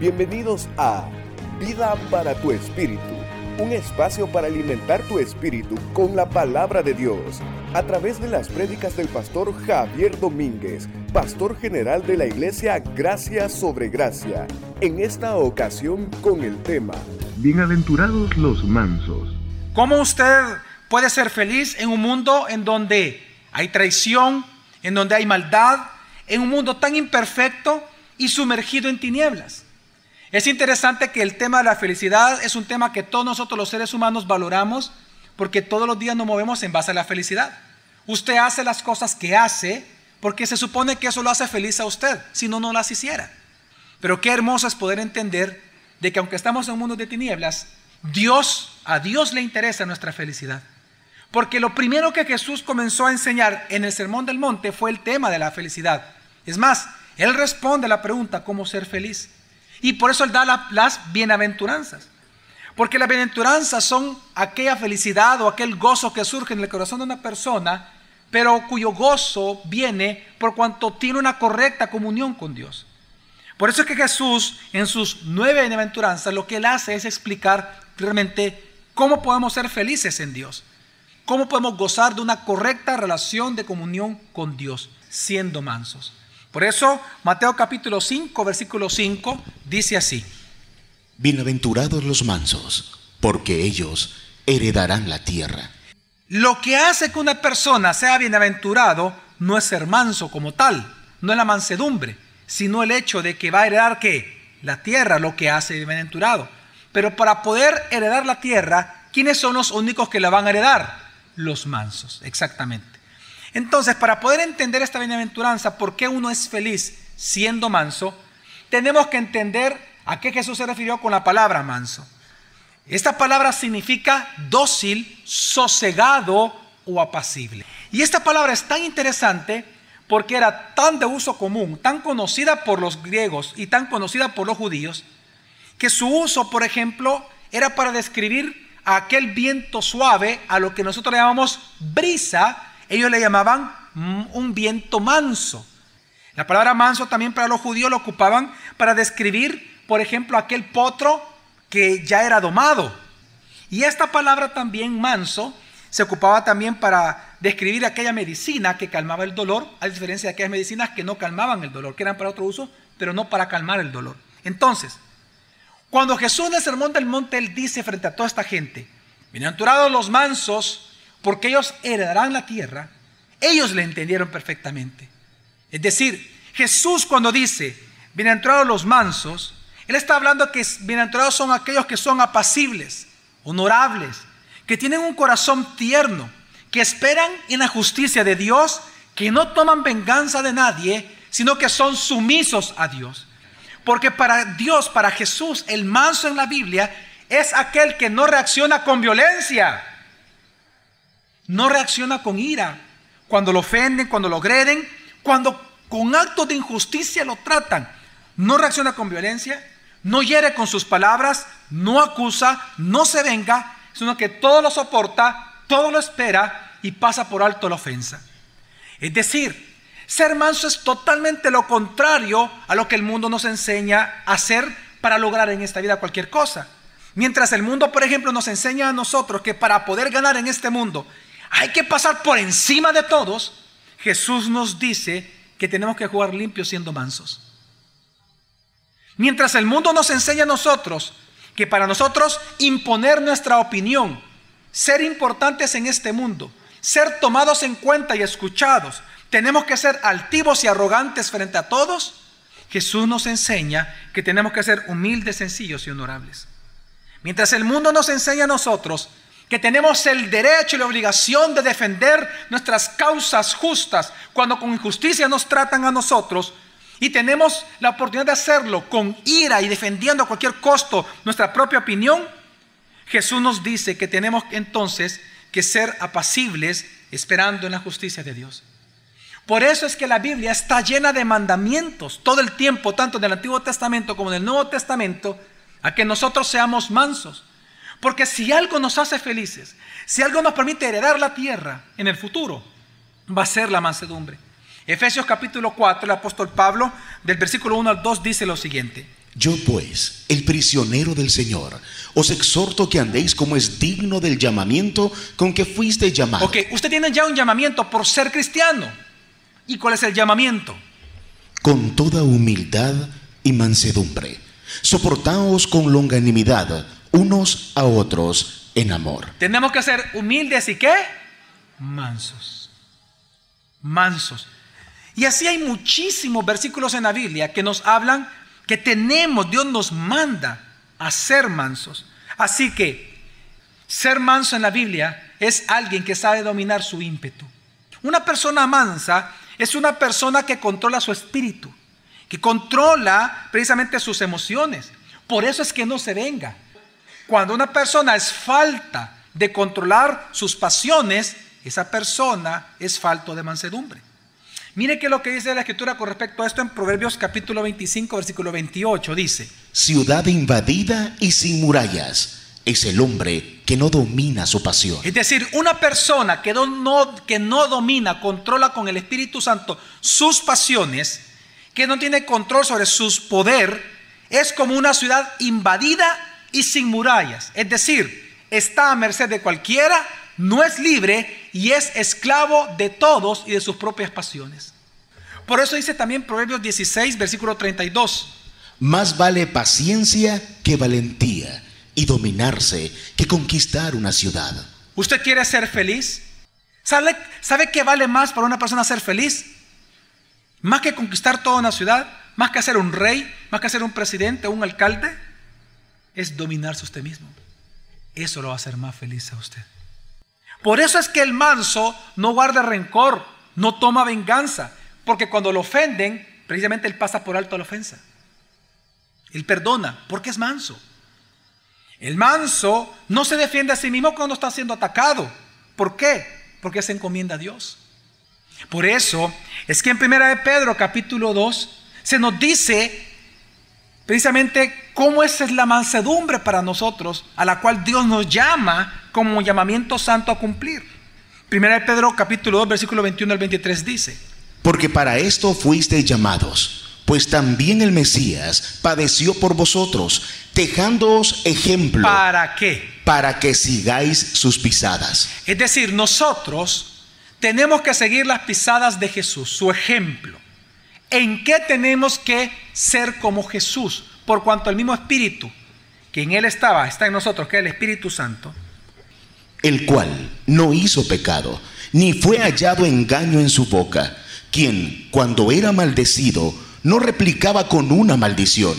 Bienvenidos a Vida para tu Espíritu, un espacio para alimentar tu espíritu con la palabra de Dios, a través de las prédicas del pastor Javier Domínguez, pastor general de la iglesia Gracia sobre Gracia, en esta ocasión con el tema Bienaventurados los mansos. ¿Cómo usted puede ser feliz en un mundo en donde hay traición, en donde hay maldad, en un mundo tan imperfecto y sumergido en tinieblas? Es interesante que el tema de la felicidad es un tema que todos nosotros los seres humanos valoramos porque todos los días nos movemos en base a la felicidad. Usted hace las cosas que hace porque se supone que eso lo hace feliz a usted, si no, no las hiciera. Pero qué hermoso es poder entender de que aunque estamos en un mundo de tinieblas, Dios, a Dios le interesa nuestra felicidad. Porque lo primero que Jesús comenzó a enseñar en el Sermón del Monte fue el tema de la felicidad. Es más, Él responde a la pregunta, ¿cómo ser feliz? Y por eso Él da las bienaventuranzas. Porque las bienaventuranzas son aquella felicidad o aquel gozo que surge en el corazón de una persona, pero cuyo gozo viene por cuanto tiene una correcta comunión con Dios. Por eso es que Jesús en sus nueve bienaventuranzas lo que Él hace es explicar realmente cómo podemos ser felices en Dios. Cómo podemos gozar de una correcta relación de comunión con Dios, siendo mansos. Por eso Mateo capítulo 5, versículo 5 dice así. Bienaventurados los mansos, porque ellos heredarán la tierra. Lo que hace que una persona sea bienaventurado no es ser manso como tal, no es la mansedumbre, sino el hecho de que va a heredar qué? La tierra, lo que hace bienaventurado. Pero para poder heredar la tierra, ¿quiénes son los únicos que la van a heredar? Los mansos, exactamente. Entonces, para poder entender esta bienaventuranza, por qué uno es feliz siendo manso, tenemos que entender a qué Jesús se refirió con la palabra manso. Esta palabra significa dócil, sosegado o apacible. Y esta palabra es tan interesante porque era tan de uso común, tan conocida por los griegos y tan conocida por los judíos, que su uso, por ejemplo, era para describir a aquel viento suave, a lo que nosotros llamamos brisa, ellos le llamaban un viento manso. La palabra manso también para los judíos lo ocupaban para describir, por ejemplo, aquel potro que ya era domado. Y esta palabra también manso se ocupaba también para describir aquella medicina que calmaba el dolor, a diferencia de aquellas medicinas que no calmaban el dolor, que eran para otro uso, pero no para calmar el dolor. Entonces, cuando Jesús en el sermón del monte, él dice frente a toda esta gente, bienaventurados los mansos, porque ellos heredarán la tierra, ellos le entendieron perfectamente. Es decir, Jesús cuando dice, bienaventurados los mansos, Él está hablando que bienaventurados son aquellos que son apacibles, honorables, que tienen un corazón tierno, que esperan en la justicia de Dios, que no toman venganza de nadie, sino que son sumisos a Dios. Porque para Dios, para Jesús, el manso en la Biblia es aquel que no reacciona con violencia, no reacciona con ira cuando lo ofenden, cuando lo agreden, cuando con actos de injusticia lo tratan. No reacciona con violencia, no hiere con sus palabras, no acusa, no se venga, sino que todo lo soporta, todo lo espera y pasa por alto la ofensa. Es decir, ser manso es totalmente lo contrario a lo que el mundo nos enseña a hacer para lograr en esta vida cualquier cosa. Mientras el mundo, por ejemplo, nos enseña a nosotros que para poder ganar en este mundo hay que pasar por encima de todos, Jesús nos dice que tenemos que jugar limpio siendo mansos. Mientras el mundo nos enseña a nosotros que para nosotros imponer nuestra opinión, ser importantes en este mundo, ser tomados en cuenta y escuchados, tenemos que ser altivos y arrogantes frente a todos, Jesús nos enseña que tenemos que ser humildes, sencillos y honorables. Mientras el mundo nos enseña a nosotros que tenemos el derecho y la obligación de defender nuestras causas justas cuando con injusticia nos tratan a nosotros y tenemos la oportunidad de hacerlo con ira y defendiendo a cualquier costo nuestra propia opinión, Jesús nos dice que tenemos entonces que ser apacibles esperando en la justicia de Dios. Por eso es que la Biblia está llena de mandamientos todo el tiempo, tanto en el Antiguo Testamento como en el Nuevo Testamento, a que nosotros seamos mansos porque si algo nos hace felices, si algo nos permite heredar la tierra en el futuro, va a ser la mansedumbre. Efesios capítulo 4, el apóstol Pablo, del versículo 1 al 2, dice lo siguiente. Yo pues, el prisionero del Señor, os exhorto que andéis como es digno del llamamiento con que fuiste llamado. Ok, usted tiene ya un llamamiento por ser cristiano. ¿Y cuál es el llamamiento? Con toda humildad y mansedumbre. Soportaos con longanimidad unos a otros en amor. Tenemos que ser humildes y qué? Mansos. Mansos. Y así hay muchísimos versículos en la Biblia que nos hablan que tenemos, Dios nos manda a ser mansos. Así que ser manso en la Biblia es alguien que sabe dominar su ímpetu. Una persona mansa es una persona que controla su espíritu, que controla precisamente sus emociones. Por eso es que no se venga. Cuando una persona es falta de controlar sus pasiones, esa persona es falto de mansedumbre. Mire que lo que dice la escritura con respecto a esto en Proverbios capítulo 25, versículo 28, dice, Ciudad invadida y sin murallas es el hombre que no domina su pasión. Es decir, una persona que no, que no domina, controla con el Espíritu Santo sus pasiones, que no tiene control sobre su poder, es como una ciudad invadida y sin murallas. Es decir, está a merced de cualquiera no es libre y es esclavo de todos y de sus propias pasiones. Por eso dice también Proverbios 16, versículo 32. Más vale paciencia que valentía y dominarse que conquistar una ciudad. ¿Usted quiere ser feliz? ¿Sabe, ¿Sabe qué vale más para una persona ser feliz? Más que conquistar toda una ciudad, más que ser un rey, más que ser un presidente o un alcalde, es dominarse usted mismo. Eso lo va a hacer más feliz a usted. Por eso es que el manso no guarda rencor, no toma venganza, porque cuando lo ofenden, precisamente él pasa por alto la ofensa. Él perdona, porque es manso. El manso no se defiende a sí mismo cuando está siendo atacado. ¿Por qué? Porque se encomienda a Dios. Por eso es que en Primera de Pedro capítulo 2 se nos dice precisamente cómo esa es la mansedumbre para nosotros, a la cual Dios nos llama como llamamiento santo a cumplir. Primera de Pedro capítulo 2 versículo 21 al 23 dice, Porque para esto fuisteis llamados, pues también el Mesías padeció por vosotros, dejándoos ejemplo. ¿Para qué? Para que sigáis sus pisadas. Es decir, nosotros tenemos que seguir las pisadas de Jesús, su ejemplo. ¿En qué tenemos que ser como Jesús? Por cuanto el mismo Espíritu que en Él estaba, está en nosotros, que es el Espíritu Santo. El cual no hizo pecado, ni fue hallado engaño en su boca, quien, cuando era maldecido, no replicaba con una maldición,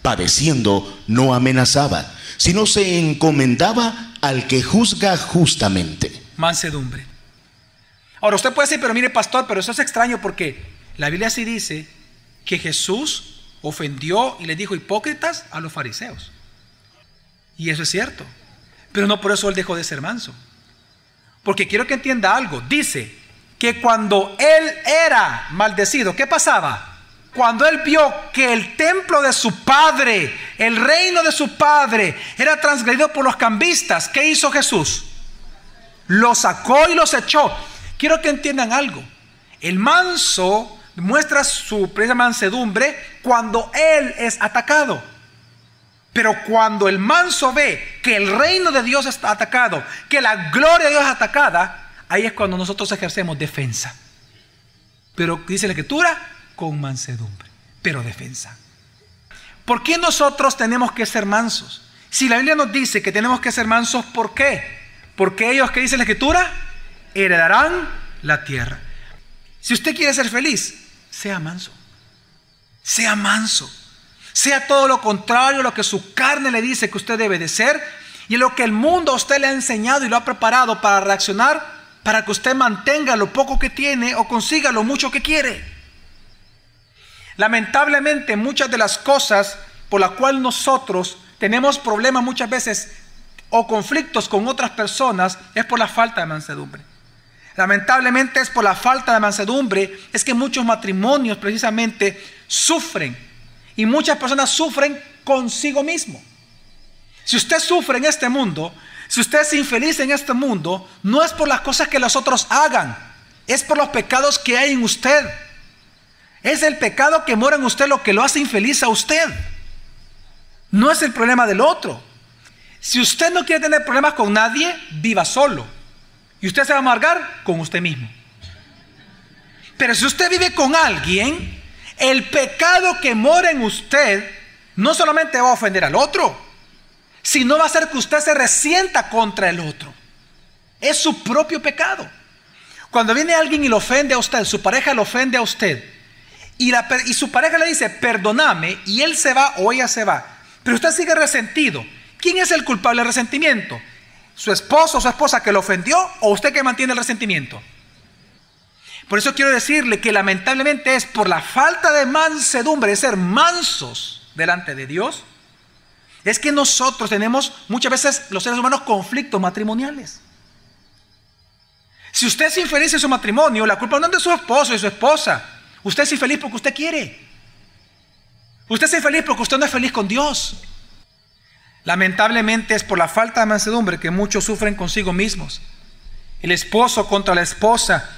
padeciendo, no amenazaba, sino se encomendaba al que juzga justamente. Mansedumbre. Ahora usted puede decir, pero mire pastor, pero eso es extraño porque la Biblia sí dice que Jesús ofendió y le dijo hipócritas a los fariseos. Y eso es cierto. Pero no por eso él dejó de ser manso. Porque quiero que entienda algo. Dice que cuando él era maldecido, ¿qué pasaba? Cuando él vio que el templo de su padre, el reino de su padre, era transgredido por los cambistas, ¿qué hizo Jesús? Lo sacó y los echó. Quiero que entiendan algo. El manso muestra su presa mansedumbre cuando él es atacado. Pero cuando el manso ve que el reino de Dios está atacado, que la gloria de Dios es atacada, ahí es cuando nosotros ejercemos defensa. Pero dice la escritura, con mansedumbre, pero defensa. ¿Por qué nosotros tenemos que ser mansos? Si la Biblia nos dice que tenemos que ser mansos, ¿por qué? Porque ellos que dice la escritura, heredarán la tierra. Si usted quiere ser feliz, sea manso. Sea manso. Sea todo lo contrario a lo que su carne le dice que usted debe de ser y lo que el mundo a usted le ha enseñado y lo ha preparado para reaccionar para que usted mantenga lo poco que tiene o consiga lo mucho que quiere. Lamentablemente muchas de las cosas por las cuales nosotros tenemos problemas muchas veces o conflictos con otras personas es por la falta de mansedumbre. Lamentablemente es por la falta de mansedumbre, es que muchos matrimonios precisamente sufren y muchas personas sufren consigo mismo. Si usted sufre en este mundo, si usted es infeliz en este mundo, no es por las cosas que los otros hagan, es por los pecados que hay en usted. Es el pecado que mora en usted lo que lo hace infeliz a usted. No es el problema del otro. Si usted no quiere tener problemas con nadie, viva solo. Y usted se va a amargar con usted mismo. Pero si usted vive con alguien, el pecado que mora en usted no solamente va a ofender al otro, sino va a hacer que usted se resienta contra el otro. Es su propio pecado. Cuando viene alguien y lo ofende a usted, su pareja lo ofende a usted, y, su pareja le dice, perdóname, y él se va o ella se va, pero usted sigue resentido, ¿quién es el culpable del resentimiento? ¿Su esposo o su esposa que lo ofendió o usted que mantiene el resentimiento? Por eso quiero decirle que lamentablemente es por la falta de mansedumbre, de ser mansos delante de Dios, es que nosotros tenemos muchas veces los seres humanos conflictos matrimoniales. Si usted es infeliz en su matrimonio, la culpa no es de su esposo y su esposa. Usted es infeliz porque usted quiere. Usted es infeliz porque usted no es feliz con Dios. Lamentablemente es por la falta de mansedumbre que muchos sufren consigo mismos. El esposo contra la esposa,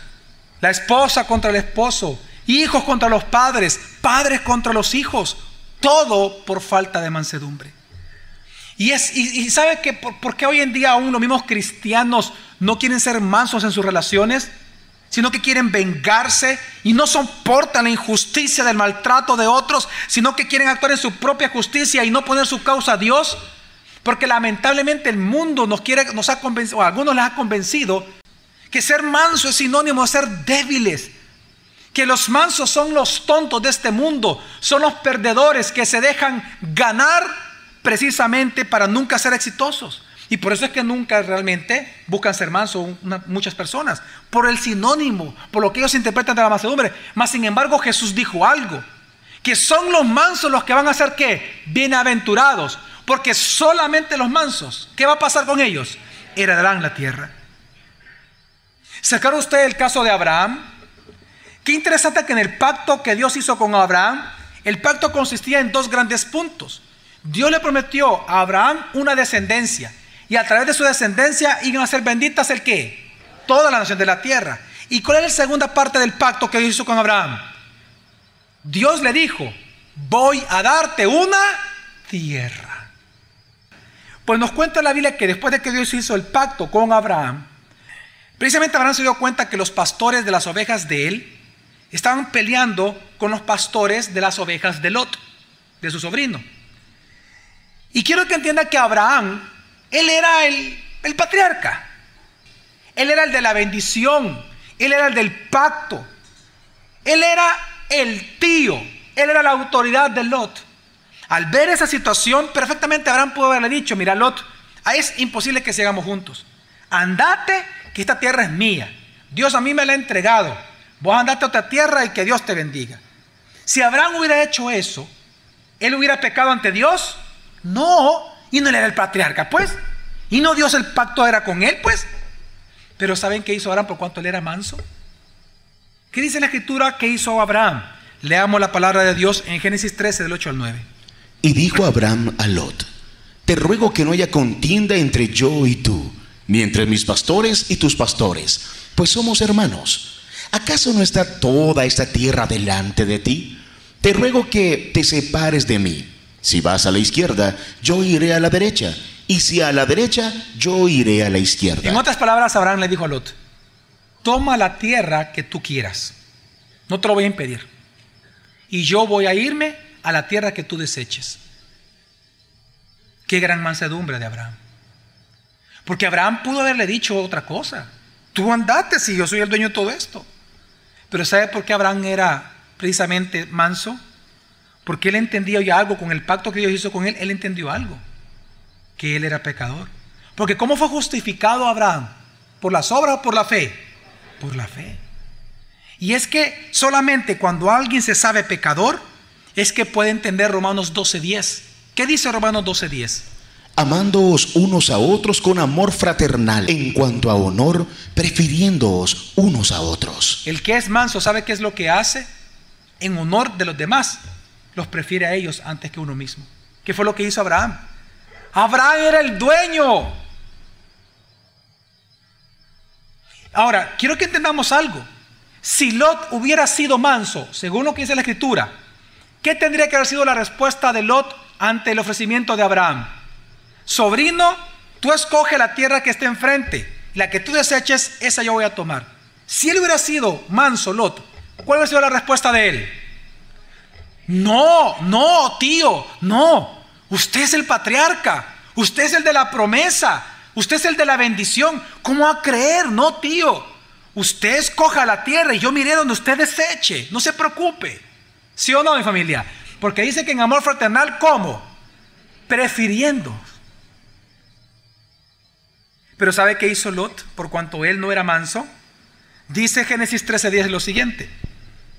la esposa contra el esposo, hijos contra los padres, padres contra los hijos, todo por falta de mansedumbre. Y, es, y, sabe que por, hoy en día aún los mismos cristianos no quieren ser mansos en sus relaciones, sino que quieren vengarse y no soportan la injusticia del maltrato de otros, sino que quieren actuar en su propia justicia y no poner su causa a Dios. Porque lamentablemente el mundo nos quiere, nos ha convencido, o algunos les ha convencido, que ser manso es sinónimo de ser débiles. Que los mansos son los tontos de este mundo, son los perdedores que se dejan ganar precisamente para nunca ser exitosos. Y por eso es que nunca realmente buscan ser mansos muchas personas, por el sinónimo, por lo que ellos interpretan de la mansedumbre. Mas sin embargo Jesús dijo algo, que son los mansos los que van a ser qué? Bienaventurados, porque solamente los mansos, ¿qué va a pasar con ellos? Heredarán la tierra. ¿Sacaron usted el caso de Abraham? Qué interesante que en el pacto que Dios hizo con Abraham, el pacto consistía en dos grandes puntos. Dios le prometió a Abraham una descendencia y a través de su descendencia iban a ser benditas el qué? Toda la nación de la tierra. ¿Y cuál es la segunda parte del pacto que Dios hizo con Abraham? Dios le dijo, voy a darte una tierra. Pues nos cuenta la Biblia que después de que Dios hizo el pacto con Abraham, precisamente Abraham se dio cuenta que los pastores de las ovejas de él estaban peleando con los pastores de las ovejas de Lot, de su sobrino. Y quiero que entienda que Abraham, él era el, el patriarca. Él era el de la bendición. Él era el del pacto. Él era el tío. Él era la autoridad de Lot. Al ver esa situación, perfectamente Abraham pudo haberle dicho, mira Lot, es imposible que sigamos juntos. Andate, que esta tierra es mía. Dios a mí me la ha entregado. Vos andate a otra tierra y que Dios te bendiga. Si Abraham hubiera hecho eso, él hubiera pecado ante Dios. No, y no él era el patriarca, pues. Y no Dios el pacto era con él, pues. Pero ¿saben qué hizo Abraham por cuanto él era manso? ¿Qué dice la escritura que hizo Abraham? Leamos la palabra de Dios en Génesis 13, del 8 al 9. Y dijo Abraham a Lot, te ruego que no haya contienda entre yo y tú, ni entre mis pastores y tus pastores, pues somos hermanos. ¿Acaso no está toda esta tierra delante de ti? Te ruego que te separes de mí si vas a la izquierda, yo iré a la derecha. Y si a la derecha, yo iré a la izquierda. En otras palabras, Abraham le dijo a Lot, toma la tierra que tú quieras. No te lo voy a impedir. Y yo voy a irme a la tierra que tú deseches. Qué gran mansedumbre de Abraham. Porque Abraham pudo haberle dicho otra cosa. Tú andate si yo soy el dueño de todo esto. Pero ¿sabe por qué Abraham era precisamente manso? Porque él entendió ya algo con el pacto que Dios hizo con él, él entendió algo, que él era pecador. Porque ¿cómo fue justificado Abraham? ¿Por las obras o por la fe? Por la fe. Y es que solamente cuando alguien se sabe pecador, es que puede entender Romanos 12.10. ¿Qué dice Romanos 12.10? Amándoos unos a otros con amor fraternal, en cuanto a honor, prefiriéndoos unos a otros. El que es manso, ¿sabe qué es lo que hace? En honor de los demás los prefiere a ellos antes que uno mismo. ¿Qué fue lo que hizo Abraham? Abraham era el dueño. Ahora, quiero que entendamos algo. Si Lot hubiera sido manso, según lo que dice la escritura, ¿qué tendría que haber sido la respuesta de Lot ante el ofrecimiento de Abraham. Sobrino, tú escoge la tierra que esté enfrente. La que tú deseches, esa yo voy a tomar. Si él hubiera sido manso, Lot, ¿cuál hubiera sido la respuesta de él? No, no, tío, no. Usted es el patriarca. Usted es el de la promesa. Usted es el de la bendición. ¿Cómo a creer? No, tío. Usted escoja la tierra y yo miré donde usted deseche. No se preocupe. ¿Sí o no, mi familia? Porque dice que en amor fraternal, ¿cómo? Prefiriendo. Pero ¿sabe qué hizo Lot por cuanto él no era manso? Dice Génesis 13:10 lo siguiente.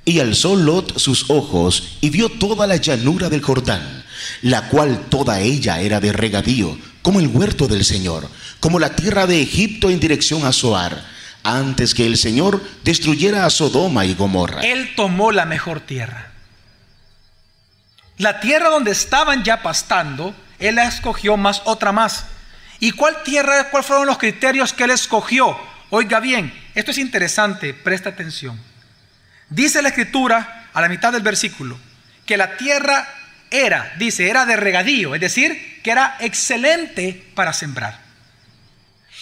Y alzó Lot sus ojos y vio toda la llanura del Jordán, la cual toda ella era de regadío, como el huerto del Señor, como la tierra de Egipto en dirección a Zoar, antes que el Señor destruyera a Sodoma y Gomorra. Él tomó la mejor tierra. La tierra donde estaban ya pastando, él la escogió más otra más. ¿Y cuál tierra, cuáles fueron los criterios que él escogió? Oiga bien, esto es interesante, presta atención. Dice la escritura, a la mitad del versículo, que la tierra era, dice, era de regadío, es decir, que era excelente para sembrar.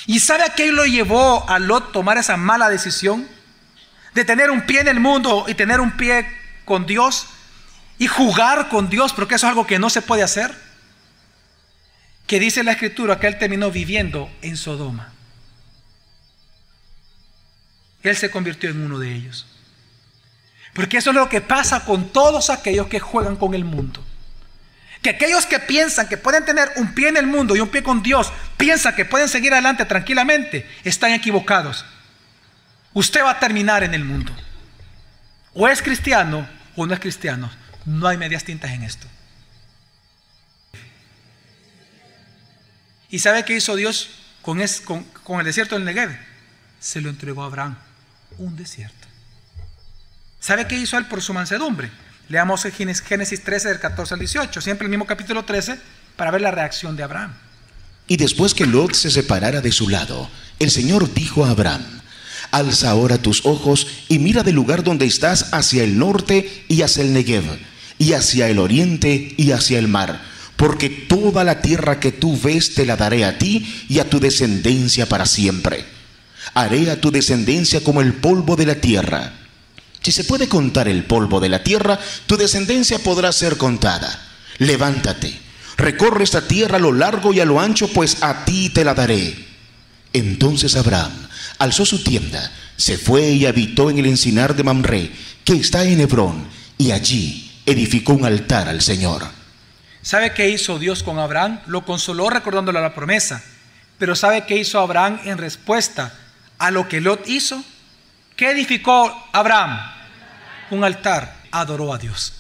¿Y sabe a qué lo llevó a Lot tomar esa mala decisión? De tener un pie en el mundo y tener un pie con Dios y jugar con Dios, porque eso es algo que no se puede hacer. Que dice la escritura que él terminó viviendo en Sodoma. Él se convirtió en uno de ellos. Porque eso es lo que pasa con todos aquellos que juegan con el mundo. Que aquellos que piensan que pueden tener un pie en el mundo y un pie con Dios, piensan que pueden seguir adelante tranquilamente, están equivocados. Usted va a terminar en el mundo. O es cristiano o no es cristiano. No hay medias tintas en esto. ¿Y sabe qué hizo Dios con, el desierto del Negev? Se lo entregó a Abraham, un desierto. ¿Sabe qué hizo él por su mansedumbre? Leamos Génesis 13 del 14 al 18, siempre el mismo capítulo 13, para ver la reacción de Abraham. Y después que Lot se separara de su lado, el Señor dijo a Abraham, alza ahora tus ojos y mira del lugar donde estás hacia el norte y hacia el Negev, y hacia el oriente y hacia el mar, porque toda la tierra que tú ves te la daré a ti y a tu descendencia para siempre. Haré a tu descendencia como el polvo de la tierra si se puede contar el polvo de la tierra, tu descendencia podrá ser contada. Levántate, recorre esta tierra a lo largo y a lo ancho, pues a ti te la daré. Entonces Abraham alzó su tienda, se fue y habitó en el encinar de Mamre, que está en Hebrón, y allí edificó un altar al Señor. ¿Sabe qué hizo Dios con Abraham? Lo consoló recordándole la promesa. Pero ¿sabe qué hizo Abraham en respuesta a lo que Lot hizo? ¿Qué edificó Abraham? un altar, adoró a Dios.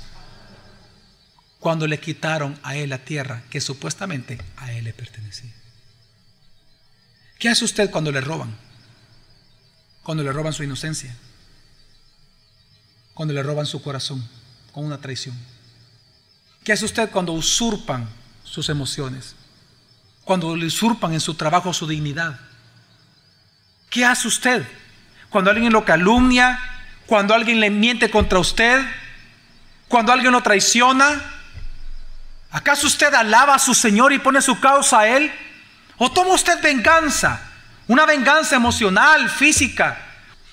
Cuando le quitaron a él la tierra que supuestamente a él le pertenecía. ¿Qué hace usted cuando le roban? Cuando le roban su inocencia. Cuando le roban su corazón con una traición. ¿Qué hace usted cuando usurpan sus emociones? Cuando le usurpan en su trabajo su dignidad. ¿Qué hace usted cuando alguien lo calumnia, cuando alguien le miente contra usted, cuando alguien lo traiciona. ¿Acaso usted alaba a su Señor y pone su causa a Él? ¿O toma usted venganza? Una venganza emocional, física.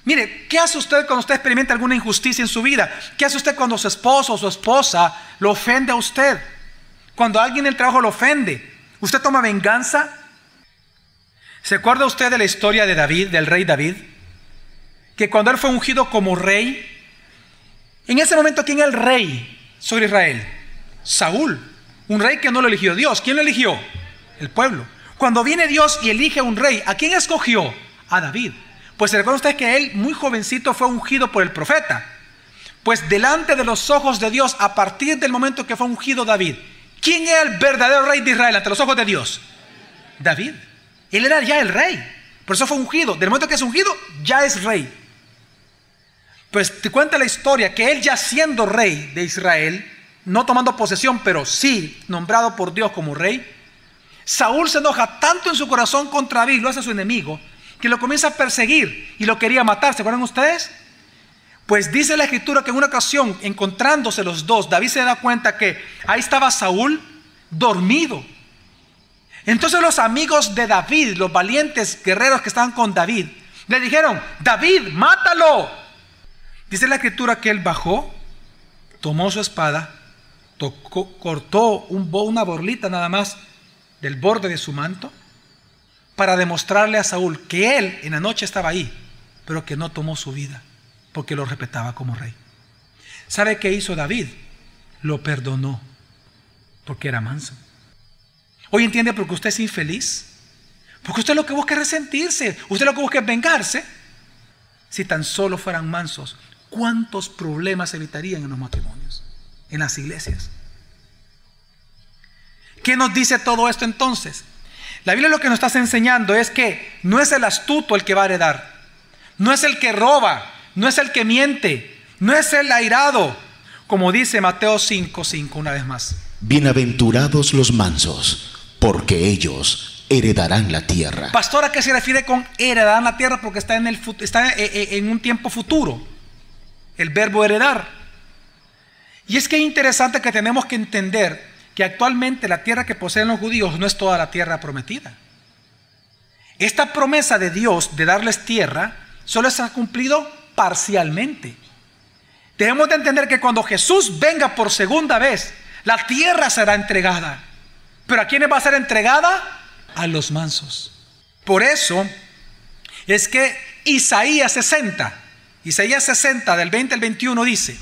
Mire, ¿qué hace usted cuando usted experimenta alguna injusticia en su vida? ¿Qué hace usted cuando su esposo o su esposa lo ofende a usted? Cuando alguien en el trabajo lo ofende, ¿usted toma venganza? ¿Se acuerda usted de la historia de David, del rey David? que cuando él fue ungido como rey, en ese momento, ¿quién era el rey sobre Israel? Saúl, un rey que no lo eligió Dios. ¿Quién lo eligió? El pueblo. Cuando viene Dios y elige un rey, ¿a quién escogió? A David. Pues se recuerda usted que él, muy jovencito, fue ungido por el profeta. Pues delante de los ojos de Dios, a partir del momento que fue ungido David, ¿quién era el verdadero rey de Israel ante los ojos de Dios? David. Él era ya el rey. Por eso fue ungido. Del momento que es ungido, ya es rey. Pues te cuenta la historia que él ya siendo rey de Israel, no tomando posesión, pero sí nombrado por Dios como rey, Saúl se enoja tanto en su corazón contra David, lo hace su enemigo, que lo comienza a perseguir y lo quería matar. ¿Se acuerdan ustedes? Pues dice la escritura que en una ocasión, encontrándose los dos, David se da cuenta que ahí estaba Saúl dormido. Entonces los amigos de David, los valientes guerreros que estaban con David, le dijeron, David, mátalo. Dice la escritura que él bajó, tomó su espada, tocó, cortó un, una borlita nada más del borde de su manto para demostrarle a Saúl que él en la noche estaba ahí, pero que no tomó su vida porque lo respetaba como rey. ¿Sabe qué hizo David? Lo perdonó porque era manso. Hoy entiende por qué usted es infeliz. Porque usted lo que busca es resentirse. Usted lo que busca es vengarse. Si tan solo fueran mansos, ¿cuántos problemas evitarían en los matrimonios? En las iglesias. ¿Qué nos dice todo esto entonces? La Biblia lo que nos está enseñando es que no es el astuto el que va a heredar. No es el que roba. No es el que miente. No es el airado. Como dice Mateo 5, 5 una vez más. Bienaventurados los mansos, porque ellos heredarán la tierra. Pastor, ¿a qué se refiere con heredar la tierra? Porque está en, el, está eh, eh, en un tiempo futuro. El verbo heredar. Y es que es interesante que tenemos que entender que actualmente la tierra que poseen los judíos no es toda la tierra prometida. Esta promesa de Dios de darles tierra solo se ha cumplido parcialmente. Debemos de entender que cuando Jesús venga por segunda vez, la tierra será entregada. ¿Pero a quiénes va a ser entregada? A los mansos. Por eso es que Isaías 60, Isaías 60 del 20 al 21 dice,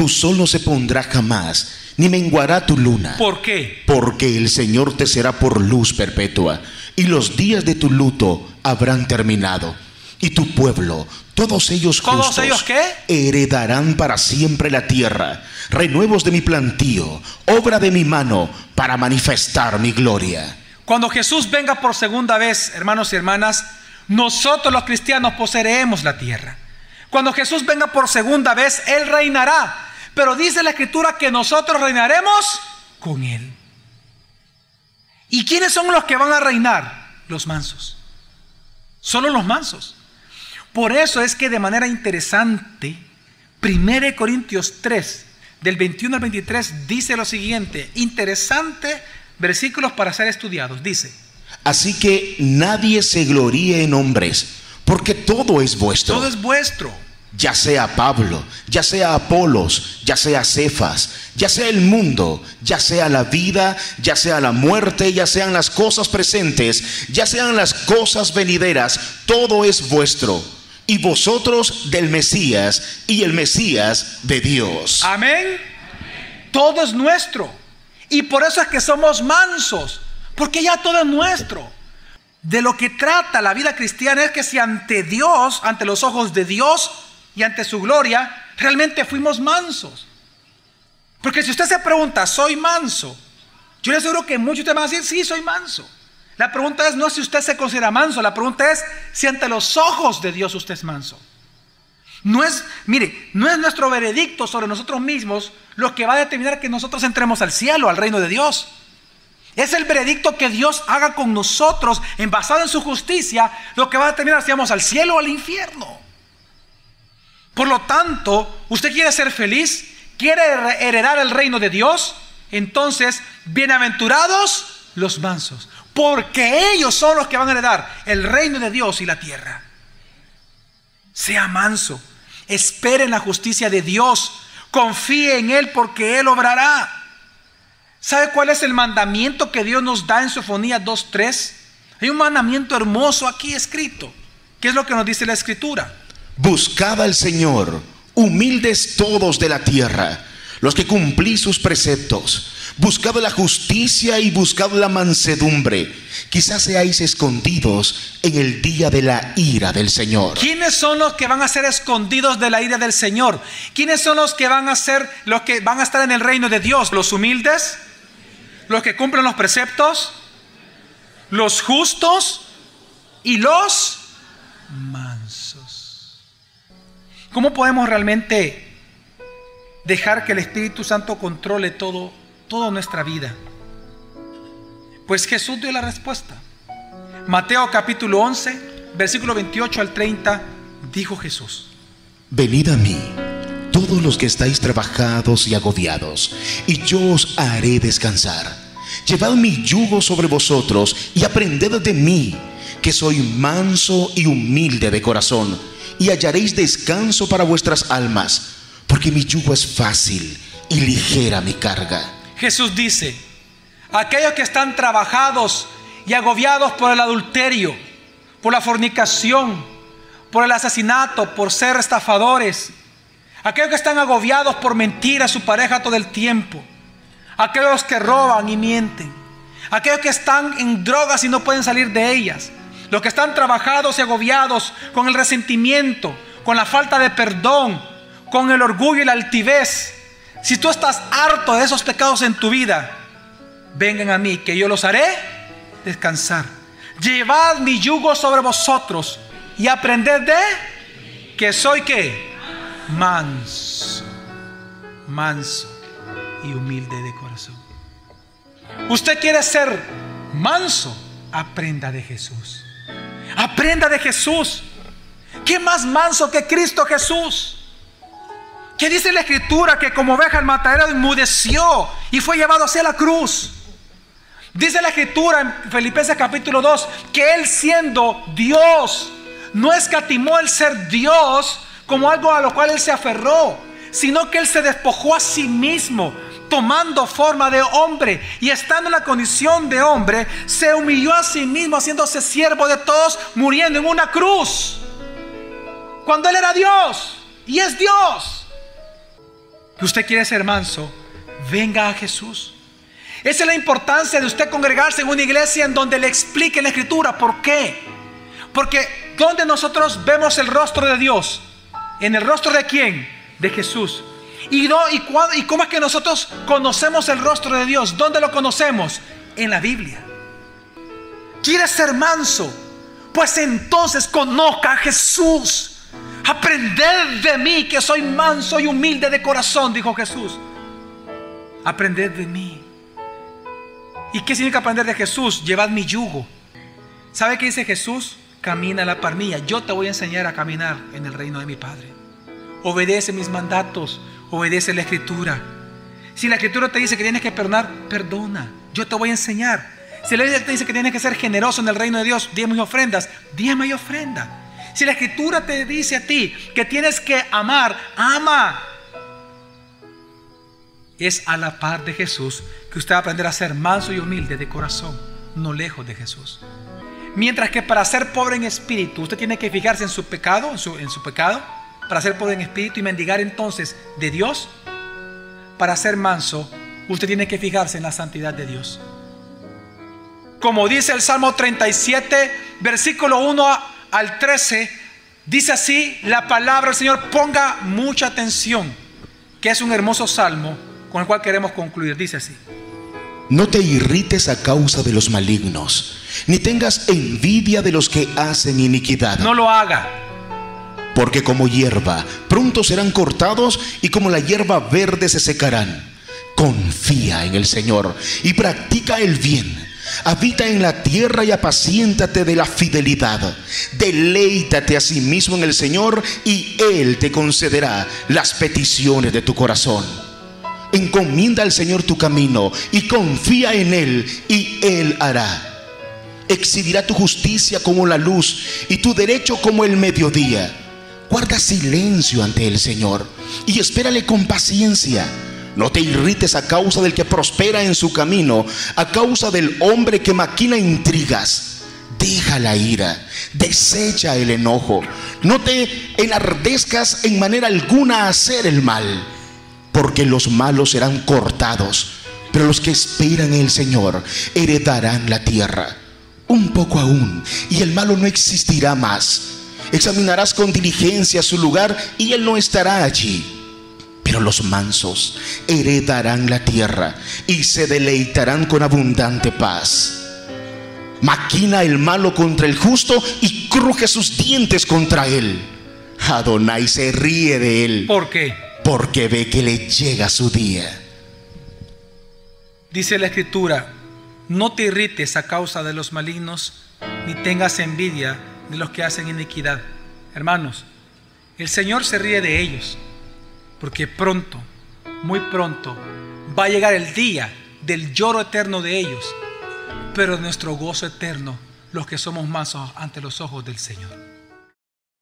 Tu sol no se pondrá jamás, ni menguará tu luna. ¿Por qué? Porque el Señor te será por luz perpetua, y los días de tu luto habrán terminado. Y tu pueblo, todos ellos ¿Todos justos, ellos qué? heredarán para siempre la tierra, renuevos de mi plantío, obra de mi mano, para manifestar mi gloria. Cuando Jesús venga por segunda vez, hermanos y hermanas, nosotros los cristianos poseeremos la tierra. Cuando Jesús venga por segunda vez, Él reinará. Pero dice la escritura que nosotros reinaremos con Él. ¿Y quiénes son los que van a reinar? Los mansos. Solo los mansos. Por eso es que de manera interesante, 1 Corintios 3, del 21 al 23, dice lo siguiente, interesante versículos para ser estudiados. Dice, Así que nadie se gloríe en hombres, porque todo es vuestro. todo es vuestro. Ya sea Pablo, ya sea Apolos, ya sea Cefas, ya sea el mundo, ya sea la vida, ya sea la muerte, ya sean las cosas presentes, ya sean las cosas venideras, todo es vuestro. Y vosotros del Mesías y el Mesías de Dios. Amén. Todo es nuestro. Y por eso es que somos mansos, porque ya todo es nuestro. De lo que trata la vida cristiana es que si ante Dios, ante los ojos de Dios y ante su gloria, realmente fuimos mansos. Porque si usted se pregunta, ¿soy manso? Yo le aseguro que muchos ustedes van a decir, sí, soy manso. La pregunta es no si usted se considera manso, la pregunta es si ante los ojos de Dios usted es manso. No es, mire, no es nuestro veredicto sobre nosotros mismos lo que va a determinar que nosotros entremos al cielo, al reino de Dios. Es el veredicto que Dios haga con nosotros, en basado en su justicia, lo que va a determinar si vamos al cielo o al infierno. Por lo tanto, usted quiere ser feliz, quiere heredar el reino de Dios, entonces, bienaventurados los mansos, porque ellos son los que van a heredar el reino de Dios y la tierra. Sea manso, espere en la justicia de Dios, confíe en Él porque Él obrará. ¿Sabe cuál es el mandamiento que Dios nos da en Sofonía 2.3? Hay un mandamiento hermoso aquí escrito. ¿Qué es lo que nos dice la escritura? Buscad al Señor, humildes todos de la tierra, los que cumplís sus preceptos. Buscad la justicia y buscad la mansedumbre. Quizás seáis escondidos en el día de la ira del Señor. ¿Quiénes son los que van a ser escondidos de la ira del Señor? ¿Quiénes son los que van a ser los que van a estar en el reino de Dios? ¿Los humildes? ¿Los que cumplen los preceptos? ¿Los justos? ¿Y los mansos? ¿Cómo podemos realmente dejar que el Espíritu Santo controle todo toda nuestra vida? Pues Jesús dio la respuesta. Mateo capítulo 11, versículo 28 al 30, dijo Jesús. Venid a mí, todos los que estáis trabajados y agobiados, y yo os haré descansar. Llevad mi yugo sobre vosotros y aprended de mí, que soy manso y humilde de corazón, y hallaréis descanso para vuestras almas, porque mi yugo es fácil y ligera mi carga. Jesús dice, aquellos que están trabajados y agobiados por el adulterio, por la fornicación, por el asesinato, por ser estafadores, aquellos que están agobiados por mentir a su pareja todo el tiempo, aquellos que roban y mienten, aquellos que están en drogas y no pueden salir de ellas, los que están trabajados y agobiados con el resentimiento, con la falta de perdón, con el orgullo y la altivez. Si tú estás harto de esos pecados en tu vida, vengan a mí, que yo los haré descansar. Llevad mi yugo sobre vosotros y aprended de que soy que manso, manso y humilde de corazón. Usted quiere ser manso, aprenda de Jesús. Aprenda de Jesús. ¿Qué más manso que Cristo Jesús? ¿Qué dice la escritura? Que como oveja el matadero enmudeció y fue llevado hacia la cruz. Dice la escritura en Filipenses capítulo 2 que él siendo Dios no escatimó el ser Dios como algo a lo cual él se aferró, sino que él se despojó a sí mismo, tomando forma de hombre y estando en la condición de hombre, se humilló a sí mismo, haciéndose siervo de todos, muriendo en una cruz. Cuando él era Dios y es Dios. Usted quiere ser manso, venga a Jesús. Esa es la importancia de usted congregarse en una iglesia en donde le explique la escritura. ¿Por qué? Porque donde nosotros vemos el rostro de Dios, en el rostro de quién? De Jesús. ¿Y, y, ¿Y cómo es que nosotros conocemos el rostro de Dios? ¿Dónde lo conocemos? En la Biblia. ¿Quieres ser manso? Pues entonces conozca a Jesús. Aprended de mí que soy manso y humilde de corazón, dijo Jesús. Aprended de mí. ¿Y qué significa aprender de Jesús? Llevad mi yugo. ¿Sabe qué dice Jesús? Camina la par mía. Yo te voy a enseñar a caminar en el reino de mi Padre. Obedece mis mandatos. Obedece la escritura. Si la escritura te dice que tienes que perdonar, perdona. Yo te voy a enseñar. Si la escritura te dice que tienes que ser generoso en el reino de Dios, diezmos y ofrendas, diezma y ofrenda. Si la escritura te dice a ti que tienes que amar, ama. Es a la par de Jesús que usted va a aprender a ser manso y humilde de corazón, no lejos de Jesús. Mientras que para ser pobre en espíritu, usted tiene que fijarse en su pecado, en su pecado, para ser pobre en espíritu y mendigar entonces de Dios. Para ser manso, usted tiene que fijarse en la santidad de Dios. Como dice el Salmo 37, versículo 1 al 13, dice así la palabra del Señor, ponga mucha atención, que es un hermoso salmo con el cual queremos concluir. Dice así. No te irrites a causa de los malignos, ni tengas envidia de los que hacen iniquidad. No lo haga. Porque como hierba, pronto serán cortados y como la hierba verde se secarán. Confía en el Señor y practica el bien. Habita en la tierra y apaciéntate de la fidelidad. Deleítate a sí mismo en el Señor y Él te concederá las peticiones de tu corazón. Encomienda al Señor tu camino y confía en Él y Él hará. Exhibirá tu justicia como la luz y tu derecho como el mediodía. Guarda silencio ante el Señor y espérale con paciencia. No te irrites a causa del que prospera en su camino, a causa del hombre que maquina intrigas. Deja la ira, desecha el enojo. No te enardezcas en manera alguna a hacer el mal porque los malos serán cortados, pero los que esperan el Señor heredarán la tierra. Un poco aún, y el malo no existirá más. Examinarás con diligencia su lugar y él no estará allí. Pero los mansos heredarán la tierra y se deleitarán con abundante paz. Maquina el malo contra el justo y cruje sus dientes contra él. Adonai se ríe de él. ¿Por qué? porque ve que le llega su día. Dice la escritura, no te irrites a causa de los malignos, ni tengas envidia de los que hacen iniquidad. Hermanos, el Señor se ríe de ellos. Porque pronto, muy pronto, va a llegar el día del lloro eterno de ellos, pero de nuestro gozo eterno, los que somos mansos ante los ojos del Señor.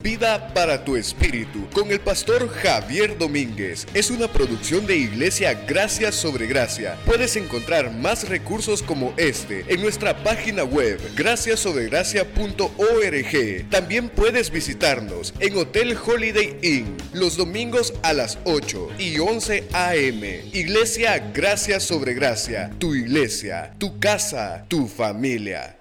Vida para tu espíritu con el pastor Javier Domínguez es una producción de Iglesia Gracia sobre Gracia. Puedes encontrar más recursos como este en nuestra página web graciasobregracia.org. También puedes visitarnos en Hotel Holiday Inn los domingos a las 8 y 11 a.m. Iglesia Gracia sobre Gracia, tu iglesia, tu casa, tu familia.